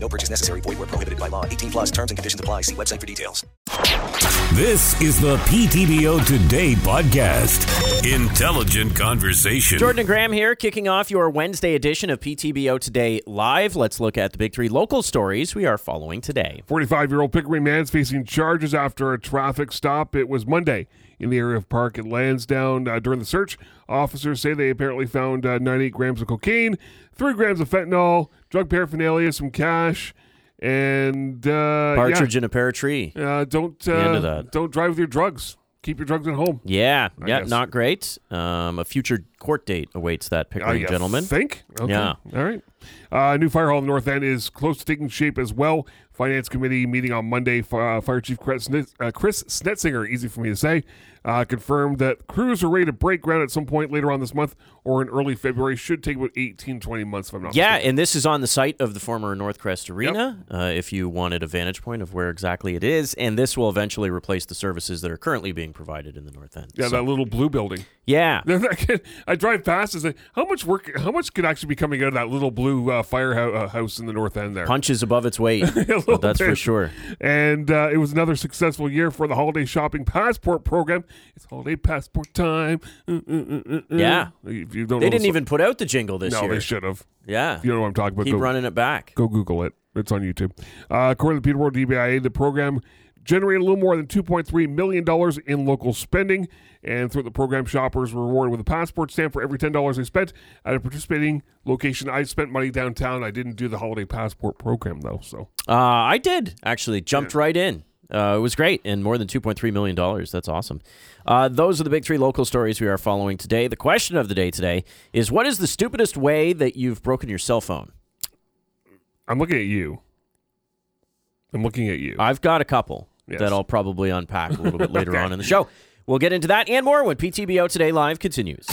No purchase necessary. Void where prohibited by law. 18 plus terms and conditions apply. See website for details. This is the PTBO Today podcast. Intelligent conversation. Jordan and Graham here, kicking off your Wednesday edition of PTBO Today Live. Let's look at the big three local stories we are following today. 45 year old Pickering man is facing charges after a traffic stop. It was Monday in the area of Park and Lansdowne. Uh, during the search, officers say they apparently found uh, 98 grams of cocaine, 3 grams of fentanyl, drug paraphernalia, some cash, and uh, Partridge yeah. in a pear tree. Uh, don't The end of uh, don't drive with your drugs. Keep your drugs at home. Yeah, I yeah, guess. not great. Um, a future court date awaits that Pickering gentleman. Think? Okay. Yeah. All right. Uh, new fire hall in the North End is close to taking shape as well. Finance committee meeting on Monday. Uh, fire Chief Chris, uh, Chris Snetsinger, easy for me to say, uh, confirmed that crews are ready to break ground at some point later on this month or in early February. Should take about 18, 20 months, if I'm not Yeah, mistaken. and this is on the site of the former Northcrest Arena. Uh, if you wanted a vantage point of where exactly it is, and this will eventually replace the services that are currently being provided in the North End. Yeah, So- that little blue building. yeah, I drive past and say, how much work, how much could actually be coming out of that little blue uh, firehouse in the North End there? punches above its weight. that's for sure. And uh, it was another successful year for the holiday shopping passport program. It's holiday passport time. Uh, uh, uh, uh, uh. Yeah. If you don't They didn't even put out the jingle this No, year. No, they should have. Yeah, You know what I'm talking about. keep Go, running it back. go Google it. It's on YouTube. Uh, according to the Peterborough DBIA, the program generated a little more than $2.3 million in local spending. And through the program, shoppers were rewarded with a passport stamp for every $10 they spent at a participating location. I spent money downtown. I didn't do the holiday passport program, though. So Uh, I did actually jumped right in. Uh, it was great and more than $2.3 million. That's awesome. Uh, those are the big three local stories we are following today. The question of the day today is what is the stupidest way that you've broken your cell phone? I'm looking at you. I'm looking at you. I've got a couple Yes. that I'll probably unpack a little bit later Okay. on in the show. We'll get into that and more when PTBO Today Live continues.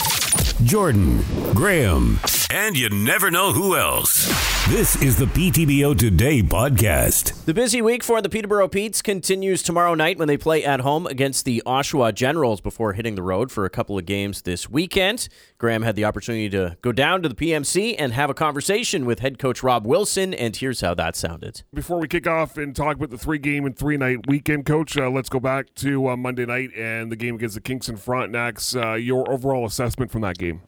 Jordan, Graham, and you never know who else. This is the PTBO Today podcast. The busy week for the Peterborough Petes continues tomorrow night when they play at home against the Oshawa Generals before hitting the road for a couple of games this weekend. Graham had the opportunity to go down to the PMC and have a conversation with head coach Rob Wilson, and here's how that sounded. Before we kick off and talk about the three game and three night weekend, coach, uh, let's go back to uh, Monday night and the game against the Kingston Frontenacs. Uh, your overall assessment from that game?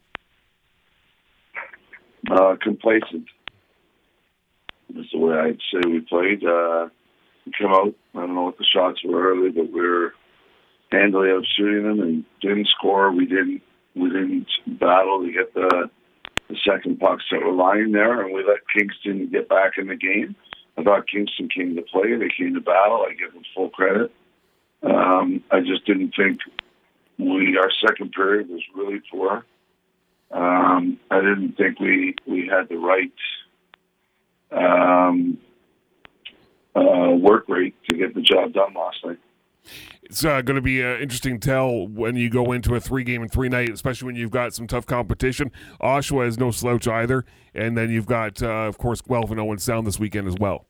uh, complacent. That's the way I'd say we played. Uh, we come out. I don't know what the shots were early, but we were handily out shooting them and didn't score. We didn't. We didn't battle to get the the second pucks that were lying there, and we let Kingston get back in the game. I thought Kingston came to play. They came to battle. I give them full credit. Um, I just didn't think we our second period was really poor. Um, I didn't think we we had the right um, uh, work rate to get the job done last night. It's uh, going to be an interesting tell when you go into a three game and three night, especially when you've got some tough competition. Oshawa is no slouch either, and then you've got, uh, of course, Guelph and Owen Sound this weekend as well.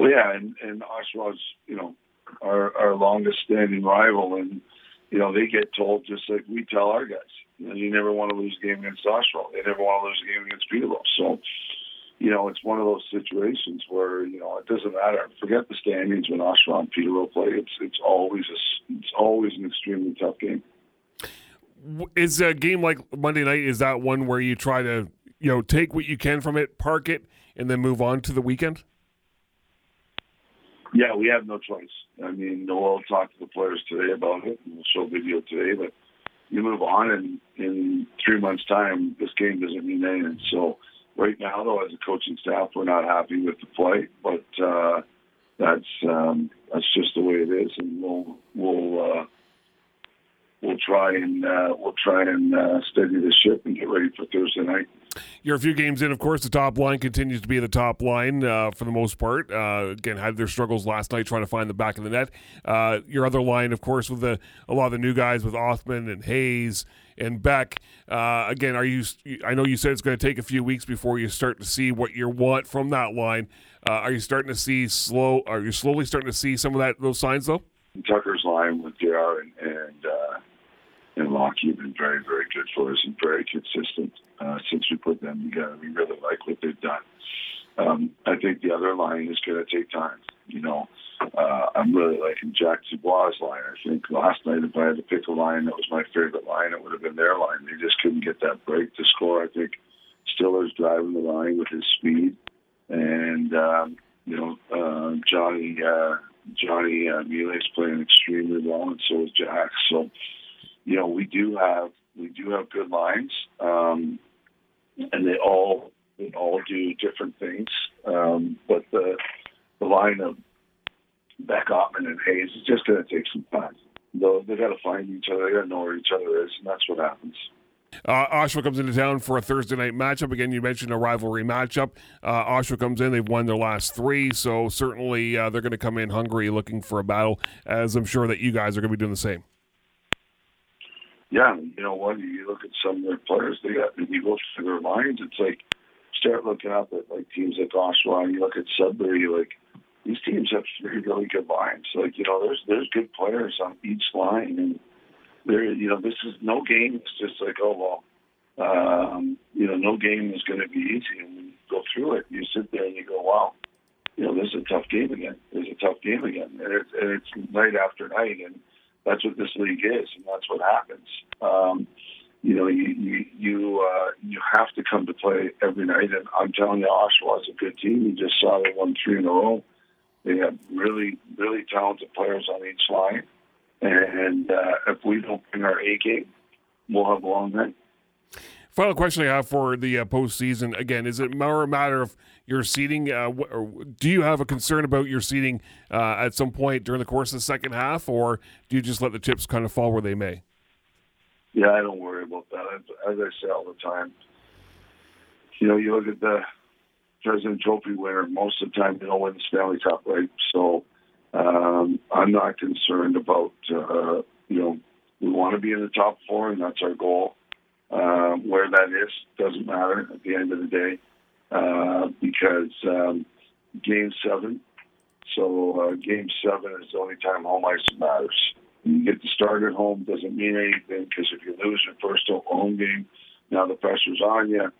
Well, yeah, and, and Oshawa's you know our our longest standing rival, and you know they get told just like we tell our guys. You know, you never want to lose a game against Oshawa. They never want to lose a game against Peterborough. So, you know, it's one of those situations where you know it doesn't matter. Forget the standings when Oshawa and Peterborough play. It's it's always a, it's always an extremely tough game. Is a game like Monday night? Is that one where you try to you know take what you can from it, park it, and then move on to the weekend? Yeah, we have no choice. I mean, Noel talked to the players today about it, and we'll show video today. But you move on, and in three months' time, this game doesn't mean anything. So, right now, though, as a coaching staff, we're not happy with the play, but uh, that's um, that's just the way it is, and we'll we'll uh, we'll try and uh, we'll try and uh, steady the ship and get ready for Thursday night. You're a few games in, of course. The top line continues to be the top line uh, for the most part. Uh, again, had their struggles last night trying to find the back of the net. Uh, your other line, of course, with the a lot of the new guys with Othmann and Hayes and Beck. Uh, again, are you? I know you said it's going to take a few weeks before you start to see what you want from that line. Uh, are you starting to see slow? Are you slowly starting to see some of that those signs though? Tucker's line with JR and and, uh, and Lockie have been very, very good for us and very consistent uh, since we put them together. We really like what they've done. Um, I think the other line is going to take time. You know, uh, I'm really liking Jack Dubois' line. I think last night, if I had to pick a line that was my favorite line, it would have been their line. They just couldn't get that break to score. I think Stiller's driving the line with his speed, and um, you know, uh, Johnny. Uh, Johnny uh, is playing extremely well, and so is Jack. So, you know, we do have we do have good lines, um, and they all they all do different things. Um, but the the line of Beck Othmann and Hayes is just going to take some time. Though they got to find each other, they got to know where each other is, and that's what happens. Uh, Oshawa comes into town for a Thursday night matchup. Again, you mentioned a rivalry matchup. Uh, Oshawa comes in; they've won their last three, so certainly uh, they're going to come in hungry, looking for a battle. As I'm sure that you guys are going to be doing the same. Yeah, you know what? You look at some of their players; they got. You go through their lines. It's like start looking up at like teams like Oshawa, and you look at Sudbury. Like these teams have three really good lines. Like you know, there's there's good players on each line, and there, you know, this is no game. It's just like, oh well, um, you know, no game is going to be easy. And when you go through it, you sit there and you go, wow, you know, this is a tough game again. Is a tough game again, and it's and it's night after night, and that's what this league is, and that's what happens. Um, you know, you you you, uh, you have to come to play every night, and I'm telling you, Oshawa is a good team. You just saw they won three in a row. They have really really talented players on each line and uh, if we don't bring our A game, we'll have a long night. Final question I have for the uh, postseason again: Is it more a matter of your seating? Uh, do you have a concern about your seating uh, at some point during the course of the second half, or do you just let the chips kind of fall where they may? Yeah, I don't worry about that. As I say all the time, you know, you look at the President Trophy winner. Most of the time, they don't win the Stanley Cup, right? So um, I'm not concerned about, uh, you know, we want to be in the top four, and that's our goal. Uh, where that is doesn't matter at the end of the day uh, because um, game seven. So uh, game seven is the only time home ice matters. You get to start at home doesn't mean anything because if you lose your first home game, now the pressure's on you.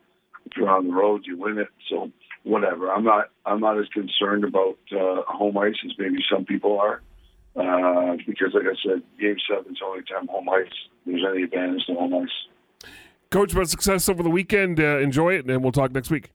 If you're on the road, you win it. So whatever. I'm not I'm not as concerned about uh, home ice as maybe some people are, uh, because like I said, Game Seven's the only time home ice there's any advantage to home ice. Coach, about success over the weekend. Uh, enjoy it, and we'll talk next week.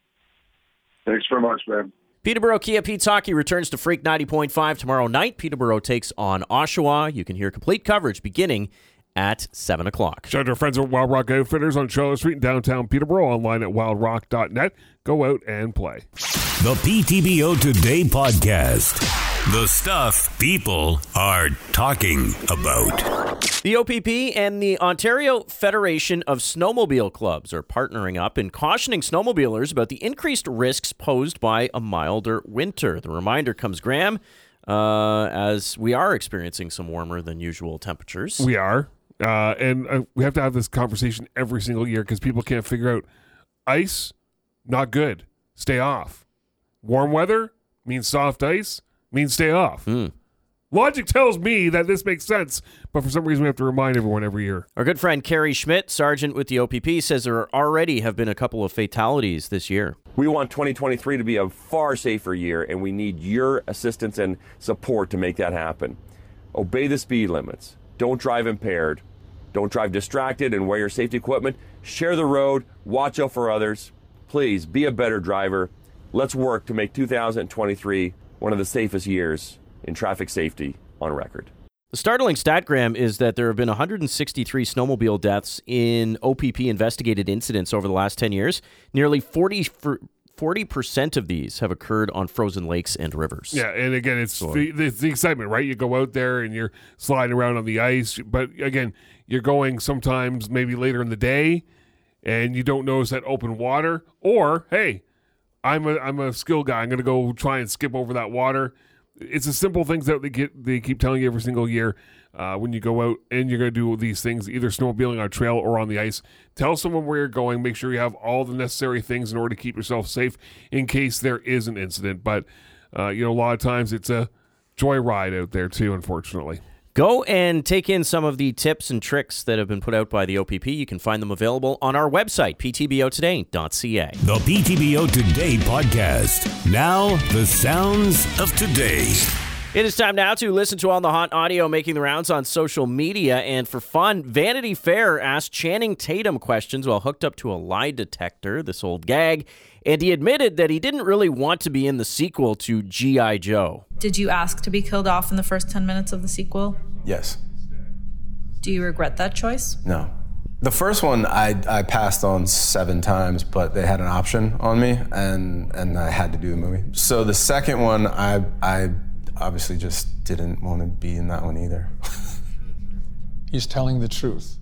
Thanks very much, man. Peterborough Kia Pete's Hockey returns to Freak 90.5 tomorrow night. Peterborough takes on Oshawa. You can hear complete coverage beginning at 7 o'clock. Shout out to our friends at Wild Rock Outfitters on Charlotte Street in downtown Peterborough, online at wildrock.net. Go out and play. The PTBO Today podcast. The stuff people are talking about. The OPP and the Ontario Federation of Snowmobile Clubs are partnering up and cautioning snowmobilers about the increased risks posed by a milder winter. The reminder comes, Graham, uh, as we are experiencing some warmer than usual temperatures. We are. Uh, and uh, we have to have this conversation every single year because people can't figure out ice, not good. Stay off. Warm weather means soft ice, means stay off. Mm. Logic tells me that this makes sense, but for some reason we have to remind everyone every year. Our good friend Kerry Schmidt, sergeant with the OPP, says there already have been a couple of fatalities this year. We want 2023 to be a far safer year, and we need your assistance and support to make that happen. Obey the speed limits. Don't drive impaired. Don't drive distracted and wear your safety equipment. Share the road. Watch out for others. Please be a better driver. Let's work to make 2023 one of the safest years in traffic safety on record. The startling statgram is that there have been 163 snowmobile deaths in OPP investigated incidents over the last 10 years. Nearly 40 40% of these have occurred on frozen lakes and rivers. Yeah, and again, it's the, it's the excitement, right? You go out there and you're sliding around on the ice, but again, you're going sometimes maybe later in the day, and you don't notice that open water. Or hey, I'm a I'm a skill guy. I'm going to go try and skip over that water. It's the simple things that they get they keep telling you every single year. Uh, when you go out and you're going to do these things, either snowmobiling on a trail or on the ice, tell someone where you're going. Make sure you have all the necessary things in order to keep yourself safe in case there is an incident. But uh, you know, a lot of times it's a joyride out there too. Unfortunately. Go and take in some of the tips and tricks that have been put out by the OPP. You can find them available on our website, ptbotoday.ca. The PTBO Today podcast. Now, the sounds of today. It is time now to listen to all the hot audio making the rounds on social media. And for fun, Vanity Fair asked Channing Tatum questions while hooked up to a lie detector, this old gag. And he admitted that he didn't really want to be in the sequel to G.I. Joe. Did you ask to be killed off in the first 10 minutes of the sequel? Yes. Do you regret that choice? No. The first one I, I passed on seven times, but they had an option on me, and, and I had to do the movie. So the second one, I, I obviously just didn't want to be in that one either. He's telling the truth.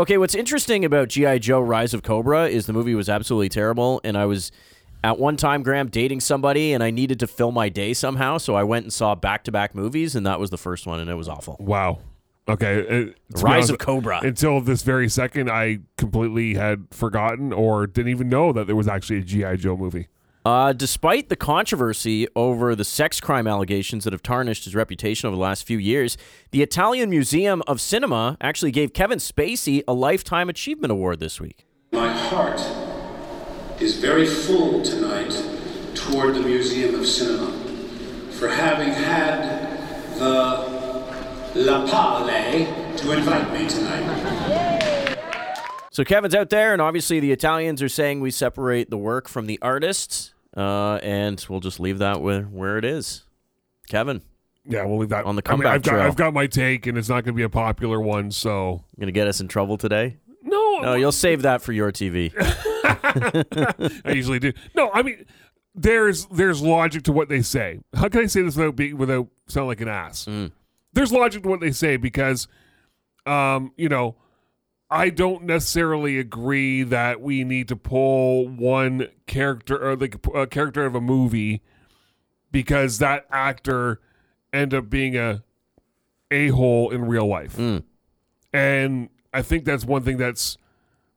Okay, what's interesting about G.I. Joe Rise of Cobra is the movie was absolutely terrible, and I was at one time, Graham, dating somebody, and I needed to fill my day somehow, so I went and saw back to back movies, and that was the first one, and it was awful. Wow. Okay. uh, Rise honest, of Cobra. Until this very second, I completely had forgotten or didn't even know that there was actually a GI Joe movie. Uh, despite the controversy over the sex crime allegations that have tarnished his reputation over the last few years, the Italian Museum of Cinema actually gave Kevin Spacey a Lifetime Achievement Award this week. My heart is very full tonight toward the Museum of Cinema for having had the La Palle to invite me tonight. So Kevin's out there, and obviously the Italians are saying we separate the work from the artists, uh, and we'll just leave that where, where it is. Kevin, Yeah, we'll leave that On the I mean, comeback I've got. I've got my take, and it's not going to be a popular one. So gonna get us in trouble today? no, No, you'll save that for your TV. I usually do. No, I mean, there's there's logic to what they say. How can I say this without being without sounding like an ass? There's logic to what they say because, um, you know, I don't necessarily agree that we need to pull one character or like a character of a movie because that actor end up being a a hole in real life. Hmm. And I think that's one thing that's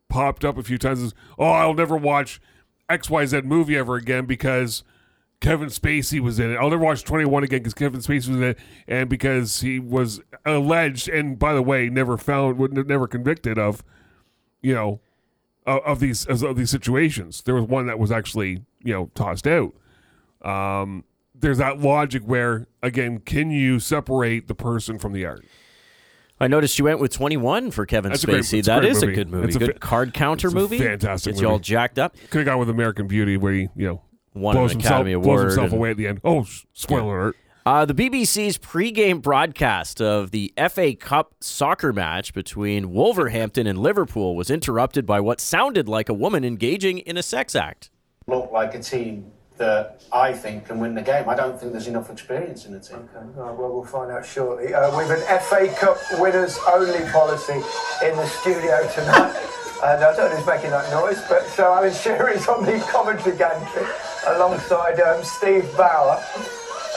popped up a few times is, oh, I'll never watch XYZ movie ever again because Kevin Spacey was in it. I'll never watch 21 again because Kevin Spacey was in it and because he was alleged and by the way, never found, never convicted of, you know, of, of these of these situations. There was one that was actually, you know, tossed out. Um, there's that logic where again, can you separate the person from the art? I noticed you went with 21 for Kevin That's a great- Spacey. it's a That great is a good movie. It's a good card counter it's a movie. fantastic Gets you all jacked up. Could have gone with American Beauty, where he, you know, Won blows an himself, Academy blows himself and- away at the end. Oh, s- spoiler alert! Uh, the BBC's pregame broadcast of the FA Cup soccer match between Wolverhampton and Liverpool was interrupted by what sounded like a woman engaging in a sex act. look like a team that I think can win the game. I don't think there's enough experience in the team. Okay, oh, well, we'll find out shortly. Uh, with an FA Cup winners only policy in the studio tonight. And I don't know who's making that noise, but so Alan Shearer's on the commentary gantry alongside um, Steve Bauer.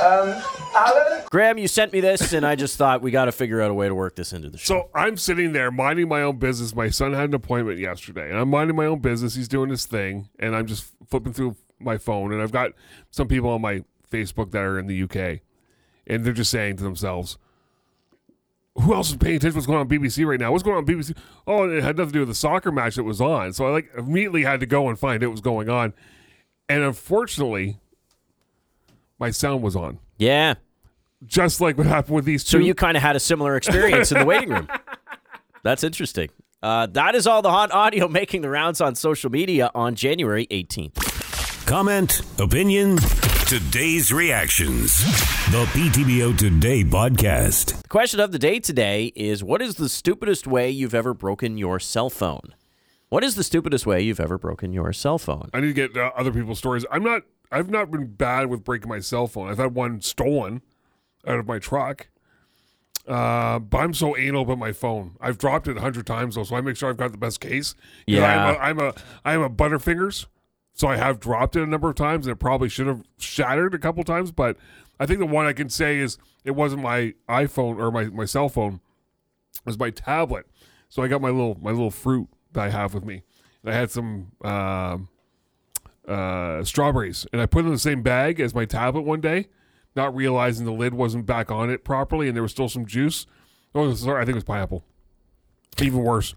Um, Alan? Graham, you sent me this, and I just thought we got to figure out a way to work this into the show. So I'm sitting there minding my own business. My son had an appointment yesterday, and I'm minding my own business. He's doing his thing, and I'm just flipping through my phone, and I've got some people on my Facebook that are in the UK, and they're just saying to themselves, "Who else is paying attention? to What's going on BBC right now? What's going on BBC? Oh, it had nothing to do with the soccer match that was on. So I like immediately had to go and find out what was going on, and unfortunately, my sound was on, yeah. just like what happened with these two. So you kind of had a similar experience in the waiting room. That's interesting. Uh, that is all the hot audio making the rounds on social media on January 18th. Comment, opinion, today's reactions. The PTBO Today podcast. The question of the day today is What is the stupidest way you've ever broken your cell phone? What is the stupidest way you've ever broken your cell phone? I need to get uh, other people's stories. I'm not. I've not been bad with breaking my cell phone. I've had one stolen out of my truck. Uh, but I'm so anal about my phone. I've dropped it a hundred times though, so I make sure I've got the best case. Yeah. I'm a, I'm a I'm a butterfingers, so I have dropped it a number of times, and it probably should have shattered a couple times. But I think the one I can say is it wasn't my iPhone or my, my cell phone, it was my tablet. So I got my little my little fruit that I have with me. And I had some um, uh, strawberries, and I put in the same bag as my tablet one day, not realizing the lid wasn't back on it properly, and there was still some juice. Oh, sorry, I think it was pineapple. Even worse,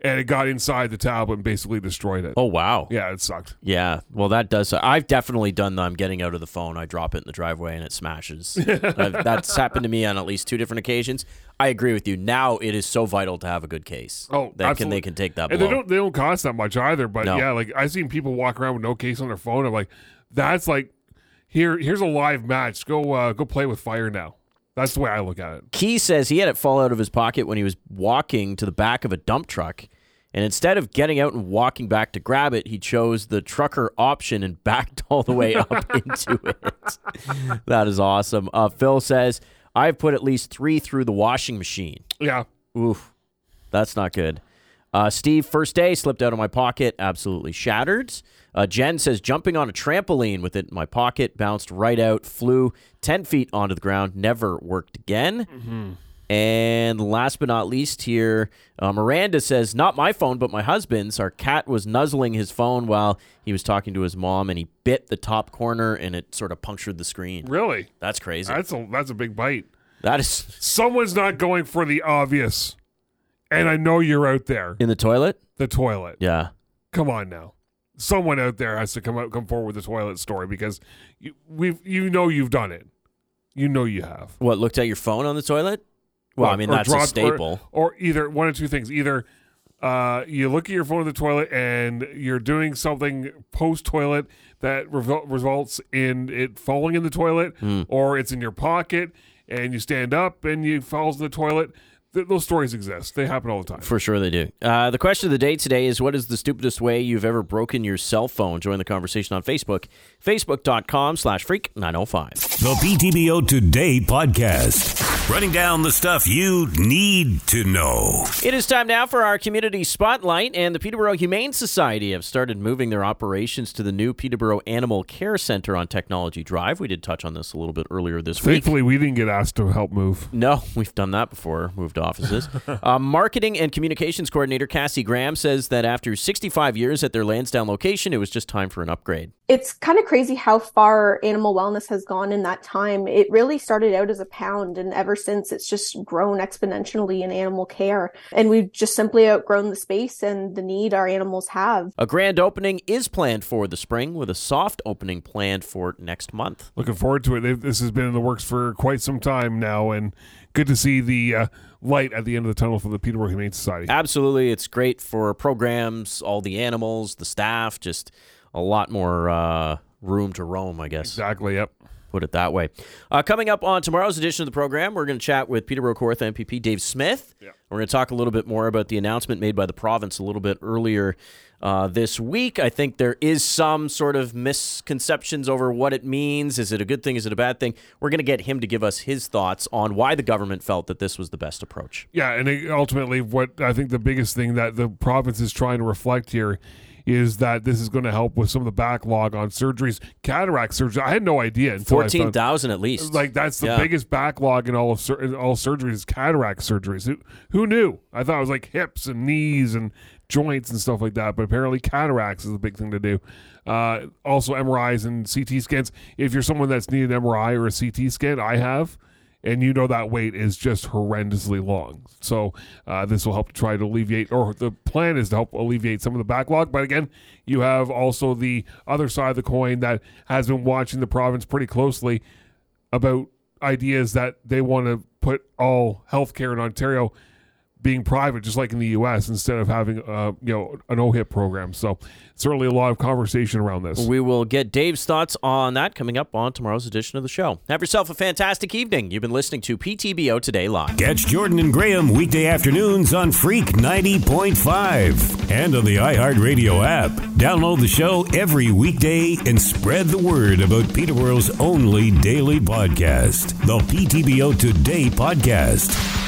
and it got inside the tablet and basically destroyed it. Oh wow. Yeah, it sucked. Yeah, well, that does. I've definitely done that. I'm getting out of the phone. I drop it in the driveway and it smashes. That's happened to me on at least two different occasions. I agree with you. Now it is so vital to have a good case. Oh, that can they can take that. And blow. they don't they don't cost that much either. But No. yeah, like I've seen people walk around with no case on their phone. I'm like, that's like here here's a live match. Go uh, go play with fire now. That's the way I look at it. Key says he had it fall out of his pocket when he was walking to the back of a dump truck. And instead of getting out and walking back to grab it, he chose the trucker option and backed all the way up into it. That is awesome. Uh, Phil says, I've put at least three through the washing machine. Yeah. Oof. That's not good. Uh, Steve, first day, slipped out of my pocket, absolutely shattered. Uh, Jen says, jumping on a trampoline with it in my pocket, bounced right out, flew 10 feet onto the ground, never worked again. Mm-hmm. And last but not least, here, uh, Miranda says, Not my phone, but my husband's. Our cat was nuzzling his phone while he was talking to his mom, and he bit the top corner and it sort of punctured the screen. Really? That's crazy. That's a that's a big bite. That is someone's not going for the obvious, and I know you're out there in the toilet. The toilet. Yeah. Come on now. Someone out there has to come out come forward with the toilet story because you we've you know you've done it. You know you have. What, looked at your phone on the toilet? Well, I mean, that's a dropped- or- staple. Or, either one or two things. Either uh, you look at your phone in the toilet and you're doing something post toilet that revol- results in it falling in the toilet, Hmm. or it's in your pocket and you stand up and you falls in the toilet. Th- those stories exist. They happen all the time. For sure they do. Uh, the question of the day today is what is the stupidest way you've ever broken your cell phone? Join the conversation on Facebook, facebook.com slash freak 905. The PTBO Today podcast. Running down the stuff you need to know. It is time now for our community spotlight, and the Peterborough Humane Society have started moving their operations to the new Peterborough Animal Care Center on Technology Drive. We did touch on this a little bit earlier this week. Thankfully, we didn't get asked to help move. No, we've done that before, moved offices. uh, marketing and communications coordinator Cassie Graham says that after 65 years at their Lansdowne location, it was just time for an upgrade. It's kind of crazy how far animal wellness has gone in that time. It really started out as a pound, and ever since it's just grown exponentially in animal care. And we've just simply outgrown the space and the need our animals have. A grand opening is planned for the spring, with a soft opening planned for next month. Looking forward to it. This has been in the works for quite some time now, and good to see the uh, light at the end of the tunnel for the Peterborough Humane Society. Absolutely. It's great for programs, all the animals, the staff, just a lot more uh, room to roam, I guess. Exactly, yep. Put it that way. Uh, coming up on tomorrow's edition of the program, we're going to chat with Peterborough Kawartha MPP Dave Smith. Yeah. We're going to talk a little bit more about the announcement made by the province a little bit earlier uh, this week. I think there is some sort of misconceptions over what it means. Is it a good thing? Is it a bad thing? We're going to get him to give us his thoughts on why the government felt that this was the best approach. Yeah, and ultimately, what I think the biggest thing that the province is trying to reflect here is that this is going to help with some of the backlog on surgeries, cataract surgery. I had no idea. until 14,000 at least. Like that's the Yeah. biggest backlog in all of sur- in all surgeries is cataract surgeries. Who, who knew? I thought it was like hips and knees and joints and stuff like that, but apparently cataracts is a big thing to do. Uh, also MRIs and CT scans. If you're someone that's needed an MRI or a CT scan, I have. And you know that wait is just horrendously long. So uh, this will help try to alleviate, or the plan is to help alleviate some of the backlog. But again, you have also the other side of the coin that has been watching the province pretty closely about ideas that they want to put all healthcare in Ontario being private, just like in the U.S., instead of having uh, you know an OHIP program. So certainly a lot of conversation around this. We will get Dave's thoughts on that coming up on tomorrow's edition of the show. Have yourself a fantastic evening. You've been listening to PTBO Today Live. Catch Jordan and Graham weekday afternoons on Freak 90.5 and on the iHeartRadio app. Download the show every weekday and spread the word about Peterborough's only daily podcast, the PTBO Today Podcast.